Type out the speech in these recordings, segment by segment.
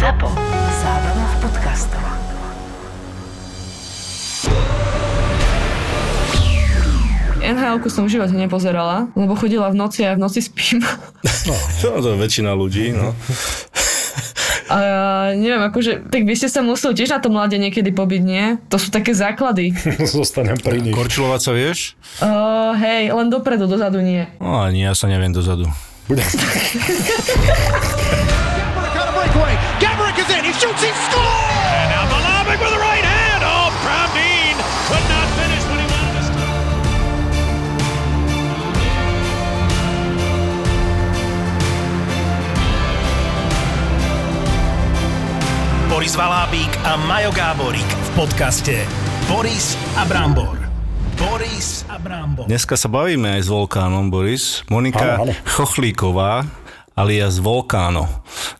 ZAPO. Zábrná v podcastov. nhl som v živote nepozerala, lebo chodila v noci a ja v noci spím. No, to je väčšina ľudí, no. A ja neviem, akože, tak vy ste sa museli tiež na to mlade niekedy pobiť, nie? To sú také základy. Zostanem pri nich. Korčilovať sa vieš? Uh, hej, len dopredu, dozadu nie. No ani ja sa neviem dozadu. Budem... shoots. He scores. And now Malavik with the right hand. Oh, Dean could not finish when he wanted to. Boris Valábík a Majo Gáborík v podcaste Boris a Brambor. Boris a Brambor. Dneska sa bavíme aj s Volkánom, Boris. Monika. Chochlíková, alias Volkáno.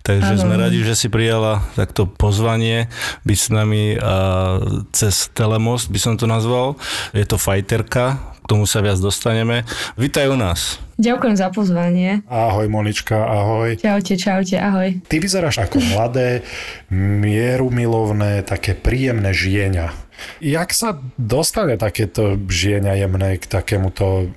Takže sme radi, že si prijala takto pozvanie byť s nami a, cez Telemost, by som to nazval. Je to fajterka, k tomu sa viac dostaneme. Vítaj u nás. Ďakujem za pozvanie. Ahoj Monička, ahoj. Čaute, čaute, ahoj. Ty vyzeráš ako mladé, mierumilovné, také príjemné žienia. Jak sa dostane takéto žienia jemné k takémuto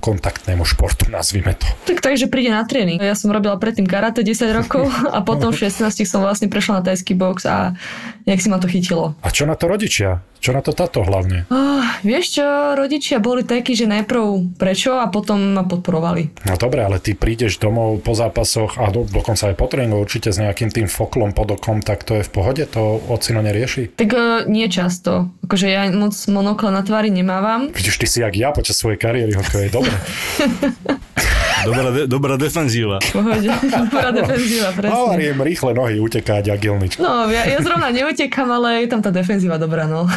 kontaktnému športu, nazvime to? Tak takže príde na tréning. Ja som robila predtým karate 10 rokov a potom v 16 som vlastne prešla na tajský box a jak si ma to chytilo. A čo na to rodičia? Čo na to táto hlavne? Oh, vieš čo, rodičia boli takí, že najprv prečo a potom ma podporovali. No dobre, ale ty prídeš domov po zápasoch a do, dokonca aj po tréningu určite s nejakým tým foklom pod okom, tak to je v pohode? To ocino nerieši? Tak uh, nie často. Akože ja moc monokla na tvári nemávam. Vidíš, ty si jak ja počas svojej kariéry hokejovej, dobre. Dobrá, de- dobrá defenzíva. Pohode. Dobrá defenzíva, presne. Hovorím, rýchle nohy, utekáť agilnič. No, ja, ja zrovna neutekam, ale je tam tá defenzíva dobrá, no.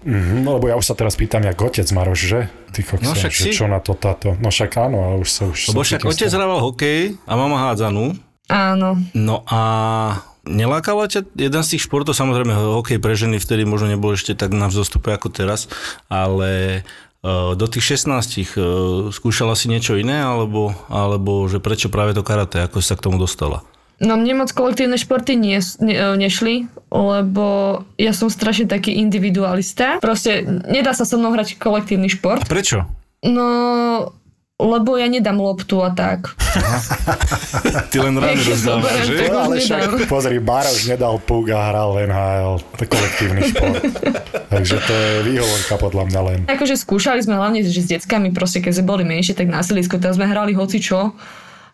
Mhm, no lebo ja už sa teraz pýtam, jak otec Maroš, že? Ty kokso, No však že si. čo na to táto? No však áno, ale už sa už... Lebo však otec hraval hokej a mama hádzanú. Áno. No a nelákala ťa jeden z tých športov, samozrejme hokej pre ženy vtedy možno nebol ešte tak na vzostupe ako teraz, ale e, do tých 16 e, skúšala si niečo iné, alebo, alebo že prečo práve to karate, ako sa k tomu dostala? No mne moc kolektívne športy nie, ne, e, nešli, lebo ja som strašne taký individualista. Proste nedá sa so mnou hrať kolektívny šport. A prečo? No, lebo ja nedám loptu a tak. Ty len rány Jak rozdávaš, že? No, ale však nedám. pozri, Baroš nedal púk a hral v NHL. To je kolektívny šport. Takže to je výhovorka podľa mňa len. Akože skúšali sme hlavne že s deckami, proste keď sme boli menšie, tak na sídlisku, tam sme hrali hoci čo.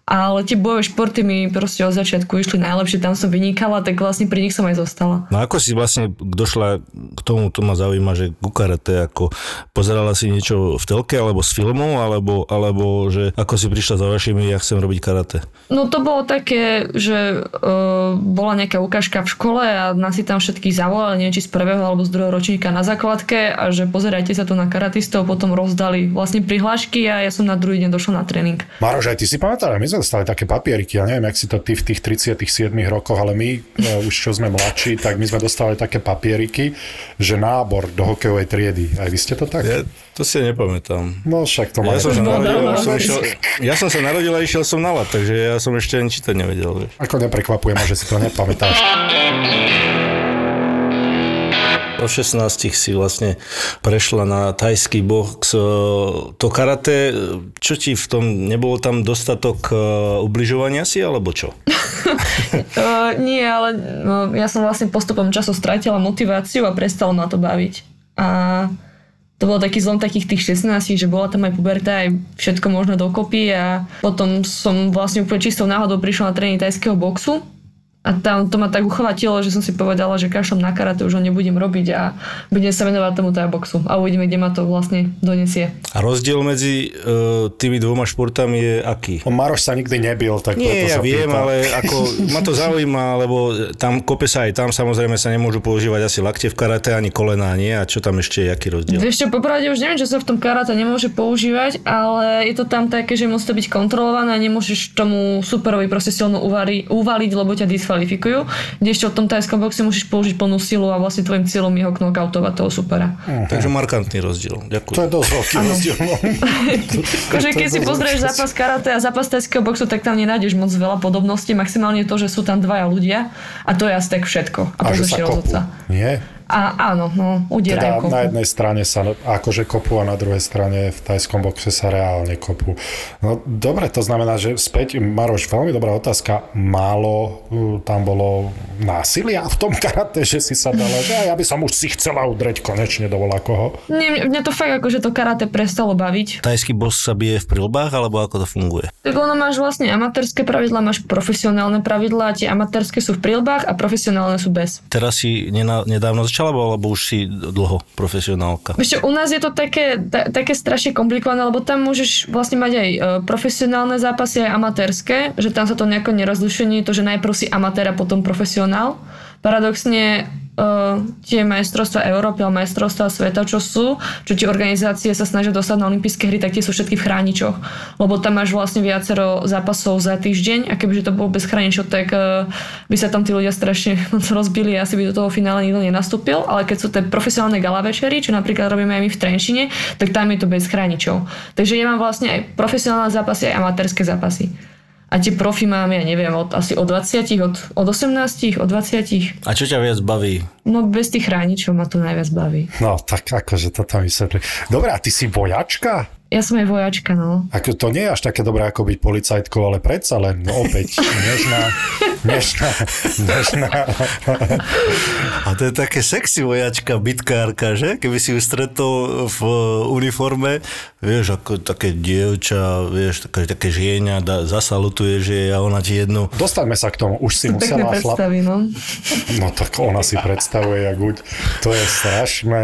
Ale tie bojové športy mi proste od začiatku išli najlepšie, tam som vynikala, tak vlastne pri nich som aj zostala. No ako si vlastne došla k tomu, to ma zaujíma, že ku karate, ako pozerala si niečo v telke, alebo z filmov, alebo, alebo že ako si prišla za vašimi, ja chcem robiť karate. No to bolo také, že uh, bola nejaká ukážka v škole a nás si tam všetkých zavolali, neviem či z prvého alebo z druhého ročníka na základke a že pozerajte sa tu na karatistov, potom rozdali vlastne prihlášky a ja som na druhý deň došla na tréning. Maroš, aj ty si pamätáš, my sme dostali také papieriky, ja neviem, jak si to ty v tých 37 rokoch, ale my, no, už čo sme mladší, tak my sme dostali také papieriky, že nábor do hokejovej triedy. Aj vy ste to tak? Ja to si nepamätám. No však to Ja som, sa narodil, ja, som išiel, ja som sa narodil a išiel som na lat, takže ja som ešte ani čítať nevedel. Vieš. Ako neprekvapuje ma, že si to nepamätáš. O 16 si vlastne prešla na tajský box. e, To karate, čo ti v tom, nebolo tam dostatok e, ubližovania si, alebo čo? Uh, nie, ale no, ja som vlastne postupom času stratila motiváciu a prestalo ma to baviť. A to bol taký zlom takých tých 16, že bola tam aj puberta, aj všetko možno dokopy a potom som vlastne úplne čistou náhodou prišla na tréning tajského boxu a tam to ma tak uchvatilo, že som si povedala, že kašlom na karate už ho nebudem robiť a budem sa venovať tomu taj boxu a uvidíme, kde ma to vlastne donesie. A rozdiel medzi e, tými dvoma športami je aký? On Maroš sa nikdy nebil, tak preto Nie, ja sa viem, pýtam. ale ako ma to zaujíma, lebo tam kope sa aj tam, samozrejme sa nemôžu používať asi lakte v karate, ani kolená, nie? A čo tam ešte je, aký rozdiel? Čo, popravde už neviem, čo sa v tom karate nemôže používať, ale je to tam také, že musí to byť kontrolované a nemôžeš tomu superovi proste silno uvari, uvaliť, lebo ťa diskvalifikuje diskvalifikujú, kde ešte v tom tajskom boxe musíš použiť plnú silu a vlastne tvojim cieľom je ho knockoutovať toho supera. Takže markantný rozdiel. To Ďakujem. je dosť veľký rozdiel. no. Akože to keď si pozrieš zápas karate a zápas tajského boxu, tak tam nenájdeš moc veľa podobností, maximálne to, že sú tam dvaja ľudia a to je asi tak všetko. A, A že sa kopú. rozhodca. Nie? A áno, no, udierajú Teda kopu. na jednej strane sa akože kopú a na druhej strane v tajskom boxe sa reálne kopú. No dobre, to znamená, že späť, Maroš, veľmi dobrá otázka. Málo uh, tam bolo násilia v tom karate, že si sa dala, že ja by som už si chcela udreť konečne do koho. Nie, mňa to fakt akože to karate prestalo baviť. Tajský boss sa bije v prilbách, alebo ako to funguje? Tak ono máš vlastne amatérske pravidlá, máš profesionálne pravidlá, tie amatérske sú v prílbách a profesionálne sú bez. Teraz si nedávno začala, alebo, už si dlho profesionálka? Ešte u nás je to také, ta, také strašne komplikované, lebo tam môžeš vlastne mať aj e, profesionálne zápasy, aj amatérske, že tam sa to nejako nerozlišuje, to, že najprv si amatér a potom profesionál. Paradoxne uh, tie majstrovstvá Európy a majstrovstvá sveta, čo sú, čo tie organizácie sa snažia dostať na olympijské hry, tak tie sú všetky v chráničoch. Lebo tam máš vlastne viacero zápasov za týždeň a kebyže to bolo bez chráničov, tak uh, by sa tam tí ľudia strašne rozbili a asi by do toho finále nikto nenastúpil. Ale keď sú tie profesionálne gala večery, čo napríklad robíme aj my v Trenčine, tak tam je to bez chráničov. Takže ja mám vlastne aj profesionálne zápasy, aj amatérske zápasy. A tie profi mám, ja neviem, od, asi od 20, od, od 18, od 20. A čo ťa viac baví? No bez tých chráničov ma to najviac baví. No tak akože to tam vysvetli. Dobre, a ty si vojačka? Ja som aj vojačka, no. Ako to nie je až také dobré ako byť policajtkou, ale predsa len no, opäť nežná, nežná, nežná. A to je také sexy vojačka, bitkárka, že? Keby si ju stretol v uniforme, vieš, ako také dievča, vieš, také, také žieňa, da, zasalutuje, že a ona ti jednu... Dostaňme sa k tomu. Už si Pekné musela chlap... predstavy, no. No tak ona si predstavuje, jak uď. To je strašné.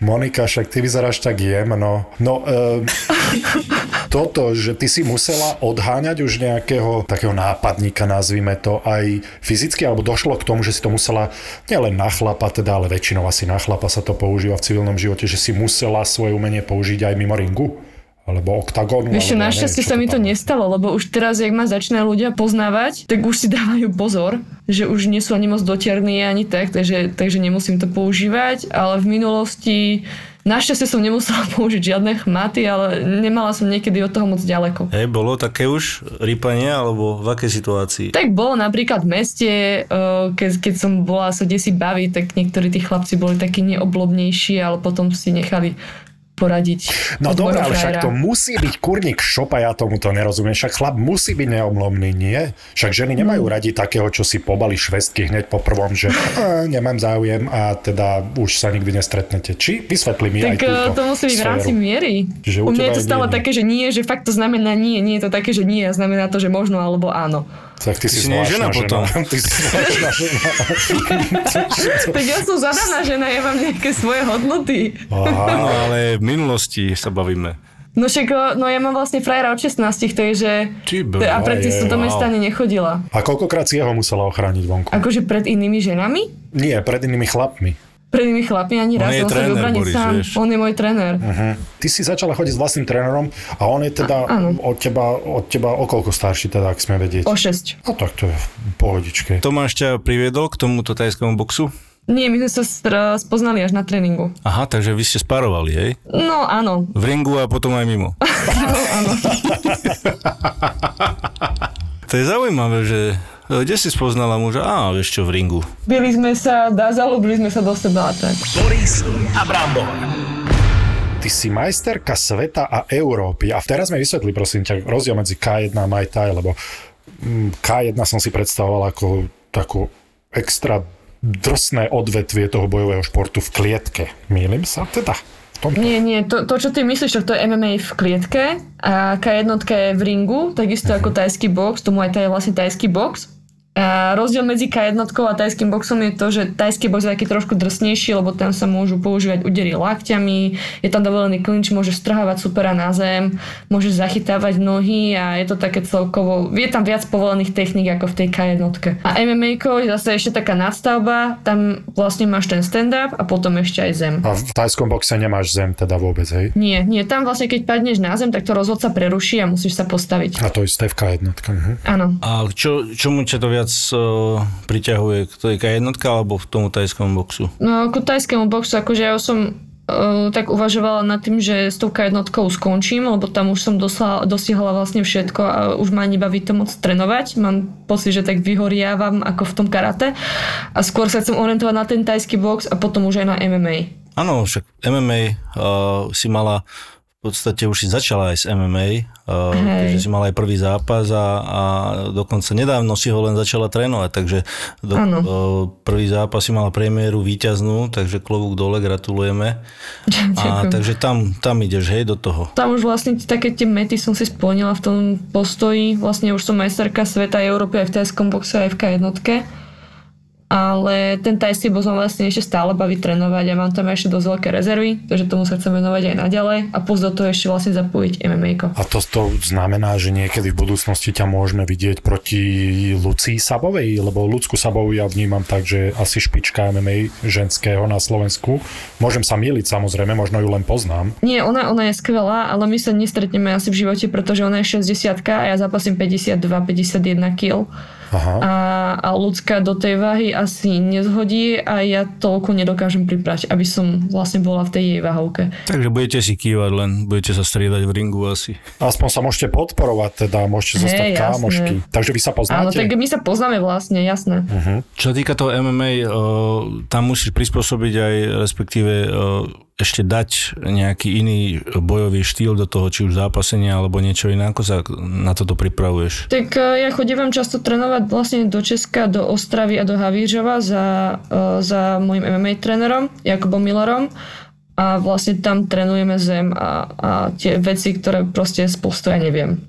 Monika, však ty vyzeráš tak jemno. No, e, toto, že ty si musela odháňať už nejakého takého nápadníka, nazvime to, aj fyzicky, alebo došlo k tomu, že si to musela nielen na chlapa, teda, ale väčšinou asi na chlapa sa to používa v civilnom živote, že si musela svoje umenie použiť aj mimo ringu? Alebo oktagónu? Vieš, alebo našťastie sa mi to nestalo, lebo už teraz, jak ma začínajú ľudia poznávať, tak už si dávajú pozor, že už nie sú ani moc doterní ani tak, takže, takže nemusím to používať, ale v minulosti našťastie som nemusela použiť žiadne chmaty, ale nemala som niekedy od toho moc ďaleko. Hej, bolo také už rýpanie, alebo v akej situácii? Tak bolo napríklad v meste, eh, keď, keď som bola sa si baviť, tak niektorí tí chlapci boli takí neoblobnejší, ale potom si nechali poradiť. No môjho ale však to musí byť kurník šopa, ja tomu to nerozumiem. Však chlap musí byť neoblomný, nie? Však ženy nemajú Mm. radi takého, čo si pobali švestky hneď po prvom, že "A, nemám záujem a teda už sa nikdy nestretnete. Či vysvetli mi aj Tak túto eh, to musí byť v rámci miery. Čiže u u mňa je to stále nie, nie. také, že nie, že fakt to znamená nie, nie je to také, že nie a znamená to, že možno alebo áno. Tak ty, si si nie je zvláštna žena potom. Ty si zvláštna žena. Tak ja som zadaná žena, ja mám nejaké svoje hodnoty. Aha. Ale v minulosti sa bavíme. No však, eh, no ja mám vlastne frajera od 16, takže... Ty bro, a predtým je, som do mesta ani nechodila. A koľkokrát si jeho musela ochrániť vonku? Akože pred inými ženami? Nie, pred inými chlapmi. Pred inými chlapmi ani raz. je On sa tréner, Boris, sám. vieš. On je môj tréner. Uh-huh. Ty si začala chodiť s vlastným trénerom a on je teda áno. od teba, od teba o koľko starší, teda, ak sme vedieť? O 6. No tak to je v pohodičke. Tomáš ťa priviedol k tomuto tajskému boxu? Nie, my sme sa spoznali až na tréningu. Aha, takže vy ste sparovali, hej? No áno. V ringu a potom aj mimo. to je zaujímavé, že kde si spoznala muža? Á, vieš čo, v ringu. Byli sme sa, dá, zalúbili sme sa do seba a tak. Boris a Brambor. Ty si majsterka sveta a Európy. A teraz mi vysvetli, prosím ťa, rozdiel medzi K1 a Thai, lebo mm, K1 som si predstavoval ako takú extra drsné odvetvie toho bojového športu v klietke. Mýlim sa teda? Tomto? Nie, nie, to, to čo ty myslíš, to je MMA v klietke a K1 je v ringu, takisto ako tajský box, tomu aj to vlastne tajský box. A rozdiel medzi K1 a tajským boxom je to, že tajský box je taký trošku drsnejší, lebo tam sa môžu používať údery lakťami, je tam dovolený klinč, môže strhávať supera na zem, môže zachytávať nohy a je to také celkovo, je tam viac povolených techník ako v tej K1. A MMA je zase ešte taká nadstavba, tam vlastne máš ten stand-up a potom ešte aj zem. A v tajskom boxe nemáš zem teda vôbec, hej? Nie, nie, tam vlastne keď padneš na zem, tak to rozhodca preruší a musíš sa postaviť. A to isté v K1. Mhm. Áno. A čo, čomu ťa to viac viac uh, priťahuje k tej jednotka alebo k tomu tajskom boxu? No ku tajskému boxu, akože ja som uh, tak uvažovala nad tým, že s tou jednotkou skončím, lebo tam už som dosla, dosiahla vlastne všetko a už ma nebaví to moc trénovať. Mám pocit, že tak vyhoriavam ako v tom karate a skôr sa chcem orientovať na ten tajský box a potom už aj na MMA. Áno, však MMA uh, si mala v podstate už si začala aj s MMA, uh, Hej. takže si mala aj prvý zápas a, a dokonca nedávno si ho len začala trénovať, takže do, uh, prvý zápas si mala premiéru víťaznú, takže klobúk dole, gratulujeme. A, takže tam, tam ideš, hej, do toho. Tam už vlastne také tie mety som si splnila v tom postoji. Vlastne už som majsterka sveta Európy aj v tajskom boxe, aj v K1. Ale ten tajský ma vlastne ešte stále baví trénovať a mám tam ešte dosť veľké rezervy, takže tomu sa chcem venovať aj naďalej a plus do toho ešte vlastne zapojiť MMA. A to, to znamená, že niekedy v budúcnosti ťa môžeme vidieť proti Lucii Sabovej, lebo Lucku Sabovú ja vnímam tak, že asi špička MMA ženského na Slovensku. Môžem sa míliť samozrejme, možno ju len poznám. Nie, ona, ona je skvelá, ale my sa nestretneme asi v živote, pretože ona je 60 a ja zapasím 52-51 kg. Aha. A, a ľudská do tej váhy asi nezhodí a ja toľko nedokážem priprať, aby som vlastne bola v tej jej váhovke. Takže budete si kývať len, budete sa striedať v ringu asi. Aspoň sa môžete podporovať, teda môžete Hej, zostať jasné. kámošky. Takže vy sa poznáte? Áno, tak my sa poznáme vlastne, jasné. Čo sa týka toho MMA, uh, tam musíš prispôsobiť aj respektíve uh, ešte dať nejaký iný bojový štýl do toho, či už zápasenia alebo niečo iné. Ako sa na toto pripravuješ? Tak e, ja chodívam často trénovať vlastne do Česka, do Ostravy a do Havířova za, e, za môjim MMA trénerom, Jakubom Millerom a vlastne tam trénujeme zem a, a tie veci, ktoré proste z postoja neviem.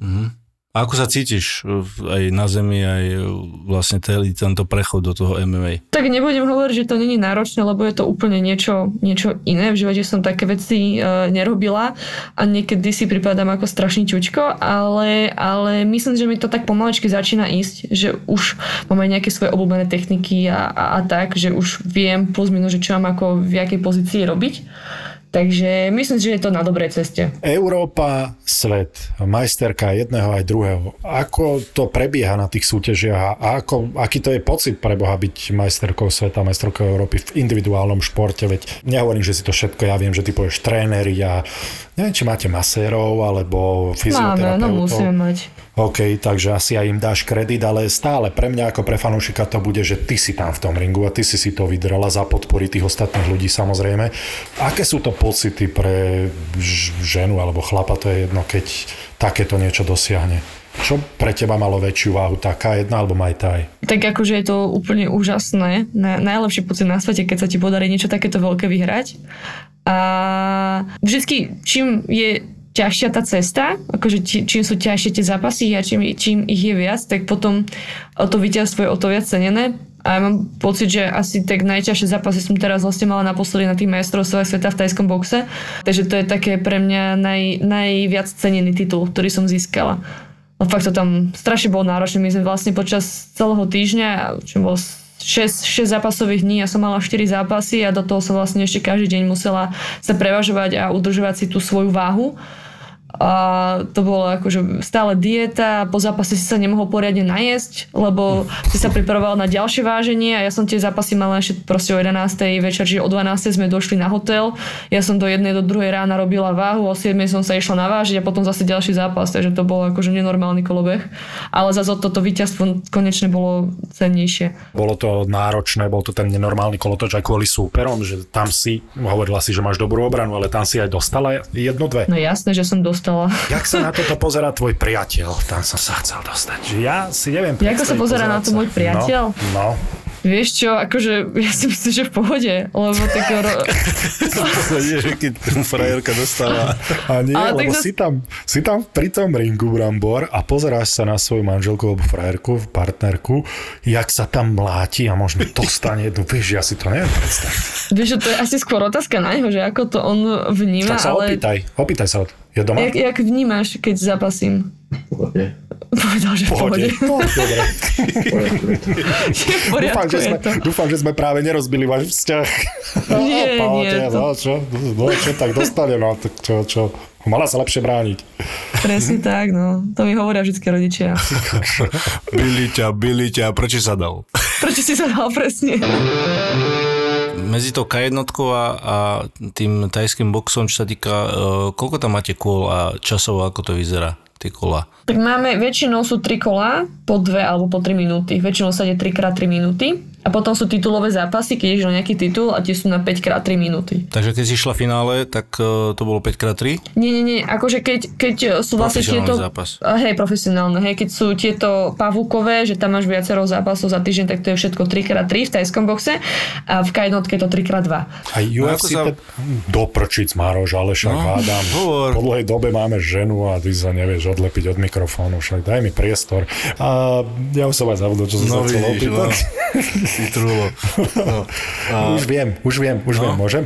A ako sa cítiš uh, aj na zemi, aj uh, vlastne celý tento prechod do toho MMA? Tak nebudem hovoriť, že to není náročné, lebo je to úplne niečo, niečo iné. V živote som také veci e, nerobila a niekedy si pripadám ako strašný čučko, ale, ale myslím, že mi to tak pomalečky začína ísť, že už mám aj nejaké svoje obľúbené techniky a, a, a tak, že už viem plus minus, že čo mám ako v jakej pozícii robiť. Takže myslím, že je to na dobrej ceste. Európa, svet, majsterka jedného aj druhého. Ako to prebieha na tých súťažiach a ako, aký to je pocit pre Boha byť majsterkou sveta, majsterkou Európy v individuálnom športe? Veď nehovorím, že si to všetko, ja viem, že ty povieš tréneri a neviem, či máte masérov alebo Máme, fyzioterapeutov. no musíme mať. OK, takže asi aj im dáš kredit, ale stále pre mňa ako pre fanúšika to bude, že ty si tam v tom ringu a ty si si to vydrala za podpory tých ostatných ľudí samozrejme. Aké sú to pocity pre ženu alebo chlapa, to je jedno, keď takéto niečo dosiahne? Čo pre teba malo väčšiu váhu, taká jedna alebo Muay Thai? Tak akože je to úplne úžasné. Na, najlepší pocit na svete, keď sa ti podarí niečo takéto veľké vyhrať. A vždycky, čím je ťažšia tá cesta, akože čím sú ťažšie tie zápasy a čím, čím ich je viac, tak potom to víťazstvo je o to viac cenené. A ja mám pocit, že asi tak najťažšie zápasy som teraz vlastne mala naposledy na tých majstrovstvách sveta v tajskom boxe. Takže to je také pre mňa naj, najviac cenený titul, ktorý som získala. No fakt to tam strašne bolo náročné. My sme vlastne počas celého týždňa, čo bolo 6, 6 zápasových dní, ja som mala 4 zápasy a do toho som vlastne ešte každý deň musela sa prevažovať a udržovať si tú svoju váhu. A to bolo akože stále dieta, po zápase si sa nemohol poriadne najesť, lebo si sa pripravoval na ďalšie váženie a ja som tie zápasy mala ešte proste o 11. večer, čiže o 12. sme došli na hotel. Ja som do jednej, do druhej rána robila váhu, o 7. som sa išla navážiť a potom zase ďalší zápas, takže to bolo akože nenormálny kolobeh. Ale zase toto víťazstvo konečne bolo cennejšie. Bolo to náročné, bol to ten nenormálny kolotoč aj kvôli súperom, že tam si, hovorila si, že máš dobrú obranu, ale tam si aj dostala jednu, dve. No jasné, že som dostala. Jak sa na toto pozera tvoj priateľ? Tam som sa chcel dostať. Že ja si neviem Jak sa predstaviť pozerá na to sa. môj priateľ? No, no. Vieš čo, akože ja si myslím, že v pohode, lebo tak... ro- že keď frajerka dostáva A nie, Ale tak lebo zas- si, tam, si tam pri tom ringu, Brambor, a pozeráš sa na svoju manželku alebo frajerku, partnerku, jak sa tam mláti a možno dostane jednu, vieš, ja si to neviem predstaviť. Vieš, že to je asi skôr otázka na neho, že ako to on vníma, Tak sa ale... opýtaj, opýtaj sa, ho. Je doma? Jak, jak vnímaš, keď zapasím? Povedal, že v pohode. No, dobre. Dúfam že, sme, to. dúfam, že sme práve nerozbili váš vzťah. Nie, No, pohode, nie, to- No, čo, no, čo tak dostane, no, tak čo, čo. Mala sa lepšie brániť. Presne tak, no. To mi hovoria vždy rodičia. Byli ťa, byli ťa, prečo sa dal? Prečo si sa dal presne? Medzi tou K1 a, a tým tajským boxom, čo sa týka, uh, koľko tam máte kôl a časovo, ako to vyzerá, tie kola? Tak máme, väčšinou sú 3 kola po 2 alebo po 3 minúty. Väčšinou sa ide 3x3 minúty. A potom sú titulové zápasy, keď ideš na nejaký titul a tie sú na 5x3 minúty. Takže keď si šla v finále, tak uh, to bolo 5x3? Nie, nie, nie, akože keď, keď sú vlastne tieto... zápas. Hej, profesionálne, hej, keď sú tieto pavúkové, že tam máš viacero zápasov za týždeň, tak to je všetko 3x3 v tajskom boxe a v K1 je to 3x2. A UFC ako sa- doprčiť Maroš, ale však No, hádam. hovor. Po dlhej dobe máme ženu a ty sa nevieš odlepiť od mikrofónu, však daj mi priestor. A ja už som aj zabudol, čo som No sa chcel no. opýtať. Trulo. No. A, Už viem, už viem, už No. viem, môžem?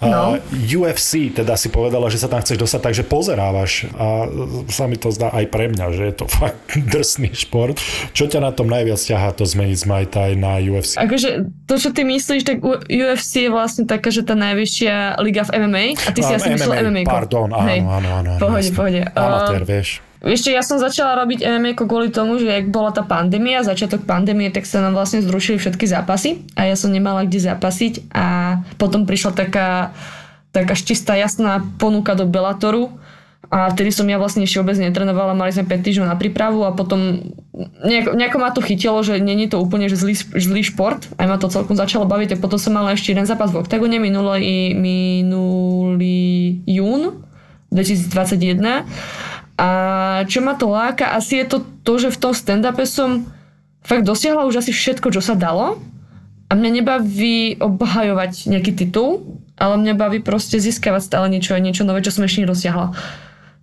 No. A UFC, teda si povedala, že sa tam chceš dostať, takže pozerávaš a sa mi to zdá aj pre mňa, že je to fakt drsný šport. Čo ťa na tom najviac ťahá to zmeniť z Muay Thai na UFC? Akože to, čo ty myslíš, tak UFC je vlastne taká, že tá najvyššia liga v MMA a ty si Áno, asi myslel MMA. Pardon, áno, áno, áno. Pohode, pohode. Amatér, vieš. Čo, ja som začala robiť MMA kvôli tomu, že jak bola tá pandémia, začiatok pandémie, tak sa nám vlastne zrušili všetky zápasy a ja som nemala kde zápasiť a potom prišla taká, taká čistá jasná ponuka do Bellatoru a vtedy som ja vlastne ešte vôbec netrenovala, mali sme 5 týždňov na prípravu a potom nejako, nejako ma to chytilo, že není to úplne že zlý, zlý šport, aj ma to celkom začalo baviť, tak potom som mala ešte jeden zápas v Octagone minulý, minulý jún 2021 a čo ma to láka, asi je to to, že v tom stand-upe som fakt dosiahla už asi všetko, čo sa dalo a mňa nebaví obhajovať nejaký titul, ale mňa baví proste získavať stále niečo, niečo nové, čo som ešte nedosiahla.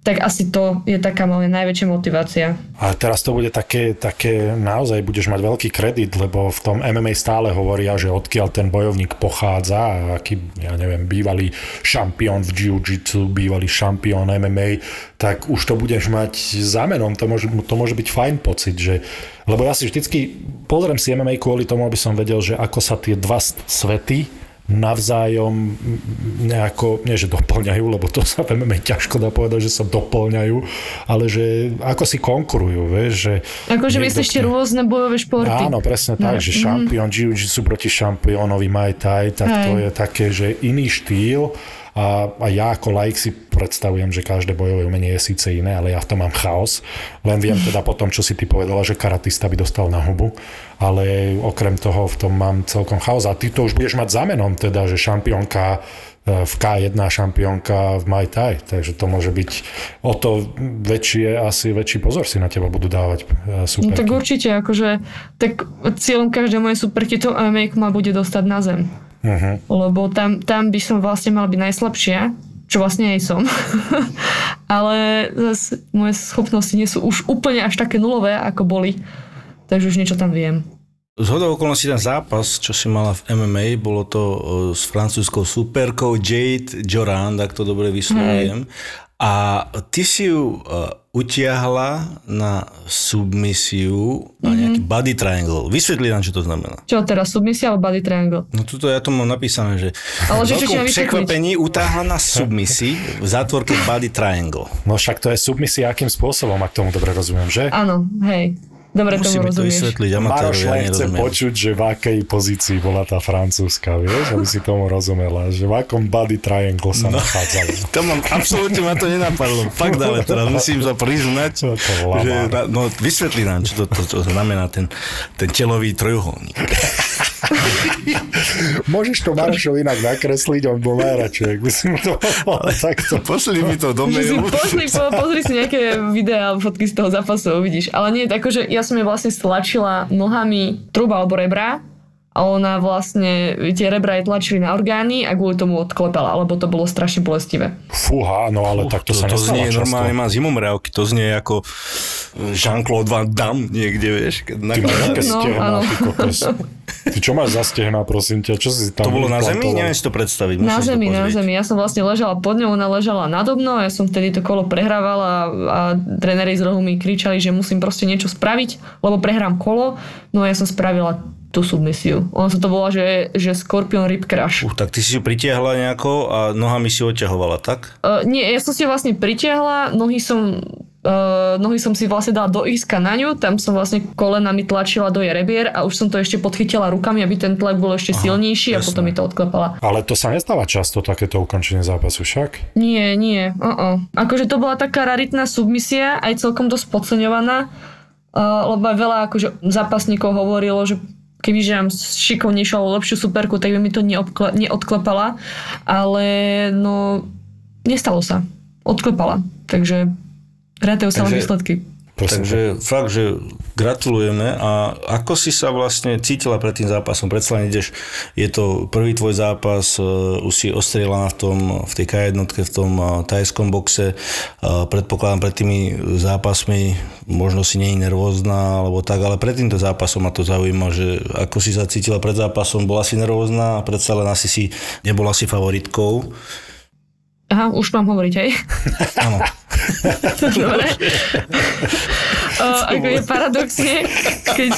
Tak asi to je taká moja najväčšia motivácia. A teraz to bude také, také, naozaj budeš mať veľký kredit, lebo v tom MMA stále hovoria, že odkiaľ ten bojovník pochádza, a aký, ja neviem, bývalý šampión v jiu-jitsu, bývalý šampión MMA, tak už to budeš mať za menom, to môže, to môže byť fajn pocit, že, lebo ja si vždycky pozriem si MMA kvôli tomu, aby som vedel, že ako sa tie dva svety navzájom nejako, nie že doplňajú, lebo to sa v MMA ťažko dá povedať, že sa doplňajú, ale že ako si konkurujú, vieš, že... Akože myslíš tie rôzne bojové športy? Áno, presne tak, No, že šampión jiu-jitsu proti šampiónovi Muay Thai, tak Hej. to je také, že iný štýl a, a ja ako laik si predstavujem, že každé bojové umenie je síce iné, ale ja v tom mám chaos. Len viem teda po tom, čo si ty povedala, že karatista by dostal na hubu, ale okrem toho v tom mám celkom chaos. A ty to už budeš mať za menom, teda, že šampiónka e, v K1 šampiónka v Muay Thai, takže to môže byť o to väčšie, asi väčší pozor si na teba budú dávať e, No superky. tak určite, akože, tak cieľom každej mojej superky to MMA ma bude dostať na zem. Uh-huh. Lebo tam, tam by som vlastne mala byť najslabšia, čo vlastne aj som. Ale zase moje schopnosti nie sú už úplne až také nulové, ako boli. Takže už niečo tam viem. Z hodou okolností ten zápas, čo si mala v MMA, bolo to e, s francúzskou superkou Jade Joran, ak to dobre vyslovujem. A ty si ju uh, utiahla na submisiu a nejaký body triangle. Vysvetli nám, čo to znamená. Čo teraz, submisia alebo body triangle? No tuto ja to mám napísané, že Ale že čo překvapení utáhla na submisi v zátvorke body triangle. No však to je submisia akým spôsobom, ak tomu dobre rozumiem, že? Áno, hej. Dobre Musí tomu mi to rozumieš. vysvetliť, Maroš amatérovi, ja len chce počuť, že v akej pozícii bola tá francúzska, vieš, aby si tomu rozumela, že v akom body triangle sa no. nachádzala. To mám, absolútne ma to nenapadlo. Fakt, ale teraz musím sa priznať, lamár. že, no vysvetli nám, čo to, to, to znamená ten, ten telový trojuholník. Môžeš to Marošovi inak nakresliť, on bol najradšej, ak by si mu to takto. Pošli mi to do mailu. pozri, po, pozri si nejaké videá alebo fotky z toho zápasu, uvidíš. Ale nie, akože ja som je vlastne stlačila nohami truba alebo rebra a ona vlastne tie rebra jej tlačili na orgány a kvôli tomu odklepala, lebo to bolo strašne bolestivé. Fúha, no ale tak to, sa to znie často. normálne, má zimomriavky, to znie ako Jean-Claude Van Damme niekde, vieš. Keď na Ty máš aké No, stehná, ty kokos. Ty čo máš za stehná, prosím ťa? Čo si tam to bolo na zemi? Neviem si to predstaviť. Musím Na to zemi, na zemi. Ja som vlastne ležala pod ňou, ona ležala nado mnou, ja som vtedy to kolo prehrávala a, a tréneri z rohu mi kričali, že musím proste niečo spraviť, lebo prehrám kolo, no a ja som spravila tú submisiu. Ono sa to volá, že, že Scorpion Rib Crush. Uh, tak ty si ju pritiahla nejako a nohami si odťahovala, tak? Uh, nie, ja som si vlastne pritiahla, nohy som, uh, nohy som si vlastne dala do iska na ňu, tam som vlastne kolenami tlačila do jej rebier a už som to ešte podchytila rukami, aby ten tlak bol ešte silnejší a jasné. potom mi to odklepala. Ale to sa nestáva často, takéto ukončenie zápasu však. Nie, nie, uh-uh. Akože to bola taká raritná submisia, aj celkom dosť podceňovaná, uh, lebo aj veľa akože zápasníkov hovorilo, že keby že mám šikovnejšiu alebo lepšiu superku, tak by mi to neobkle, neodklepala, ale no nestalo sa. Odklepala. Takže rátajú sa len výsledky. Prosím, Takže fakt, že gratulujeme. A ako si sa vlastne cítila pred tým zápasom? Predsa len ideš, je to prvý tvoj zápas, uh, už si ostrieľaná v, tom, v tej K1, v tom uh, tajskom boxe, uh, predpokladám pred tými zápasmi, možno si nie je nervózna alebo tak, ale pred týmto zápasom ma to zaujíma, že ako si sa cítila pred zápasom, bola si nervózna? Predsa len asi si nebola si favoritkou. Aha, už mám hovoriť, hej? Áno. Dobre. o, ako je paradoxne, keď,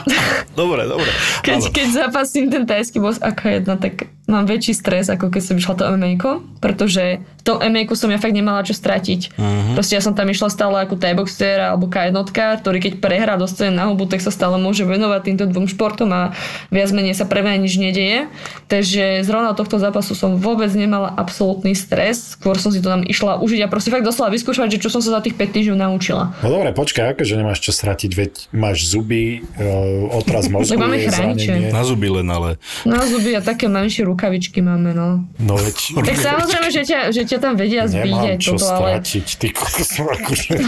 Dobre, dobre. keď, Áno. keď zápasím ten tajský boss ako jedna, tak mám väčší stres, ako keď som išla to mma pretože v tom mma som ja fakt nemala čo stratiť. Uh-huh. Proste ja som tam išla stále ako T-boxer alebo K1, ktorý keď prehrá dostane na hubu, tak sa stále môže venovať týmto dvom športom a viac menej sa pre mňa nič nedeje. Takže zrovna tohto zápasu som vôbec nemala absolútny stres, skôr som si to tam išla užiť a proste fakt doslova vyskúšať, že čo som sa za tých 5 týždňov naučila. No dobre, počkaj, akože nemáš čo stratiť, veď máš zuby, e, otraz mozgu, Tak máme je chrániče. Na zuby len, ale... Na zuby a také menšie rukavičky máme, no. No veď... Tak samozrejme, že ťa, že ťa tam vedia zbiť Nemám aj čo toto, ale... stratiť, ty akože...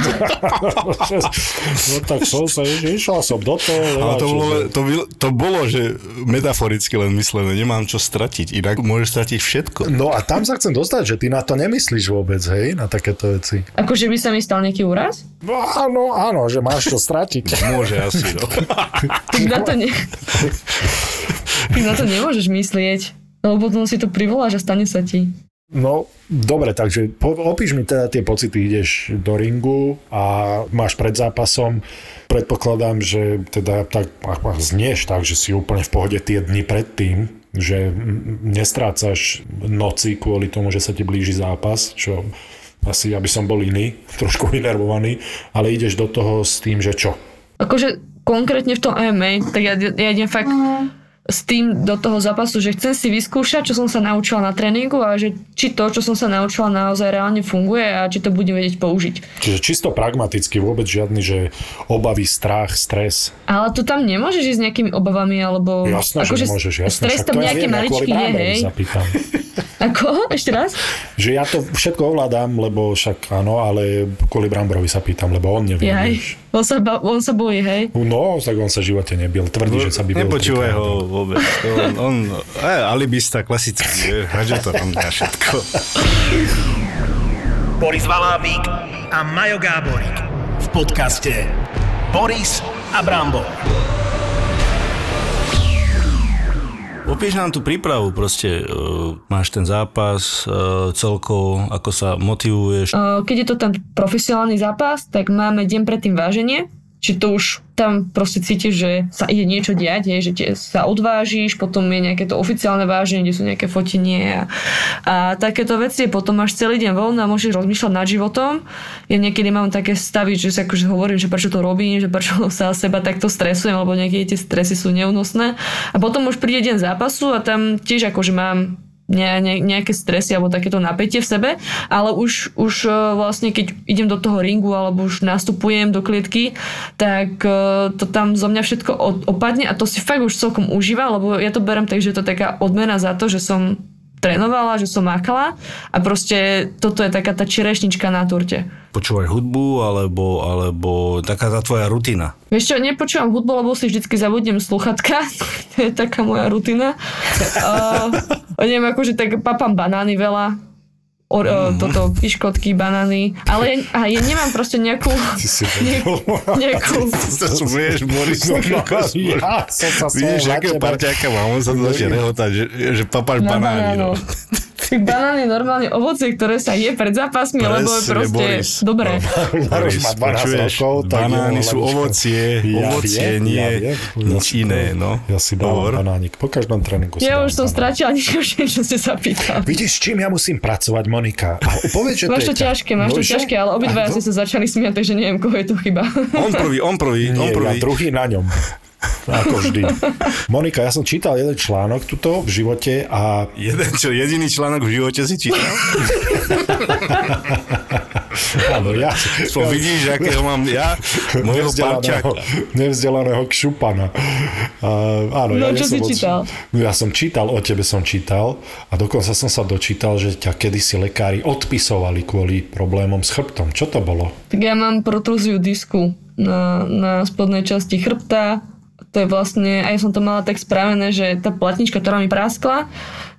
no tak som sa, išla som do toho, Ale to bolo, to, bylo- to bolo, že metaforicky len myslené, nemám čo stratiť, inak môžeš stratiť všetko. No a tam sa chcem dostať, že ty na to nemyslíš vôbec, hej, na takéto veci. Akože by sa mi stal nejaký úraz? No áno, áno, že máš čo stratiť. Môže asi, no. Tak na to, ne... Ty na to nemôžeš myslieť. Lebo potom si to privoláš a stane sa ti. No, dobre, takže opíš mi teda tie pocity, ideš do ringu a máš pred zápasom, predpokladám, že teda tak ak- znieš tak, že si úplne v pohode tie dni predtým, že nestrácaš noci kvôli tomu, že sa ti blíži zápas, čo asi, aby som bol iný, trošku vynervovaný, ale ideš do toho s tým, že čo? Akože konkrétne v tom MMA, tak ja, ja idem fakt s tým do toho zápasu, že chcem si vyskúšať, čo som sa naučila na tréningu a že či to, čo som sa naučila naozaj reálne funguje a či to budem vedieť použiť. Čiže čisto pragmaticky, vôbec žiadny, že obavy, strach, stres. Ale tu tam nemôžeš ísť s nejakými obavami, alebo... Jasné, že nemôžeš, jasné. Stres tam nejaké maličky je, hej? sa pýtam. Ako? Ešte raz? Že ja to všetko ovládam, lebo však áno, ale kvôli Brambrovi sa pýtam, lebo on nevie. Jaj. On sa, ba- on sa bojí, hej? No, tak on sa v živote nebil. Tvrdí, že sa by bil. Nepočúvaj ho vôbec. To On, on aj, alibista klasický, hádže to tam na všetko. Boris Valábík a Majo Gáborík v podcaste Boris a Brambor. Opíš nám tú prípravu, proste uh, máš ten zápas uh, celkovo, ako sa motivuješ. Uh, Keď je to ten profesionálny zápas, tak máme deň predtým váženie, či to už tam proste cítiš, že sa ide niečo diať, hej, že te, sa odvážiš, potom je nejaké to oficiálne váženie, kde sú nejaké fotenie a, a takéto veci. Potom máš celý deň voľno a môžeš rozmýšľať nad životom. Ja niekedy mám také stavy, že sa akože hovorím, že prečo to robím, že prečo sa seba takto stresujem, lebo niekedy tie stresy sú neúnosné. A potom už príde deň zápasu a tam tiež akože mám ne, ne, nejaké stresy alebo takéto napätie v sebe, ale už, už e, vlastne keď idem do toho ringu alebo už nastupujem do klietky, tak e, to tam zo mňa všetko opadne a to si fakt už celkom užíva, lebo ja to berem tak, že je to taká odmena za to, že som trénovala, že som mákala a proste toto je taká tá čerešnička na turte. Počúvaj hudbu, alebo, alebo taká tá tvoja rutina. Vieš čo, nepočúvam hudbu, lebo si vždycky zabudnem sluchatka. to je taká moja rutina. uh, neviem, akože tak papám banány veľa. O, uh, toto, piškotky, banány. Ale ja, a ja nemám proste nejakú... Ty si nejakú, nejakú To vieš, Boris, Ja som sa Vidíš, akého parťáka mám, on sa to začne rehotať, že, že papáš banány. No. Tak banán je normálne ovocie, ktoré sa je pred zápasmi, lebo je Presne, proste Boris. dobré. Maroš má 12 počuješ, rokov, tak banány sú ovocie, Ja ovocie, viem, nie ja viem. nič Ja si- iné, no. Ja si dávam Hovor. banánik. Po každom tréningu si Ja dávam už som banán. stratila viem, čo ste sa pýtali. Vidíš, s čím ja musím pracovať, Monika? A povedz, že Máš to to je ťa- ťažké, máš to ťažké, ale obidva A ste sa začali smiať, takže neviem, koho je to chyba. On prvý, on prvý, on Nie, ja prvý. druhý na ňom. Ako vždy. Monika, ja som čítal jeden článok tuto v živote a Jeden, čo jediný článok v živote si čítal? áno, ja, To vidíš, akého mám ja, môjho nevzdelaného, nevzdelaného kšupana. A, áno, No, ja čo som si čítal? Ja som čítal, o tebe som čítal a dokonca som sa dočítal, že ťa kedysi lekári odpisovali kvôli problémom s chrbtom. Čo to bolo? Tak ja mám protrúziu disku na, na spodnej časti chrbta. To je vlastne, aj som to mala tak spravené, že tá platnička, ktorá mi praskla,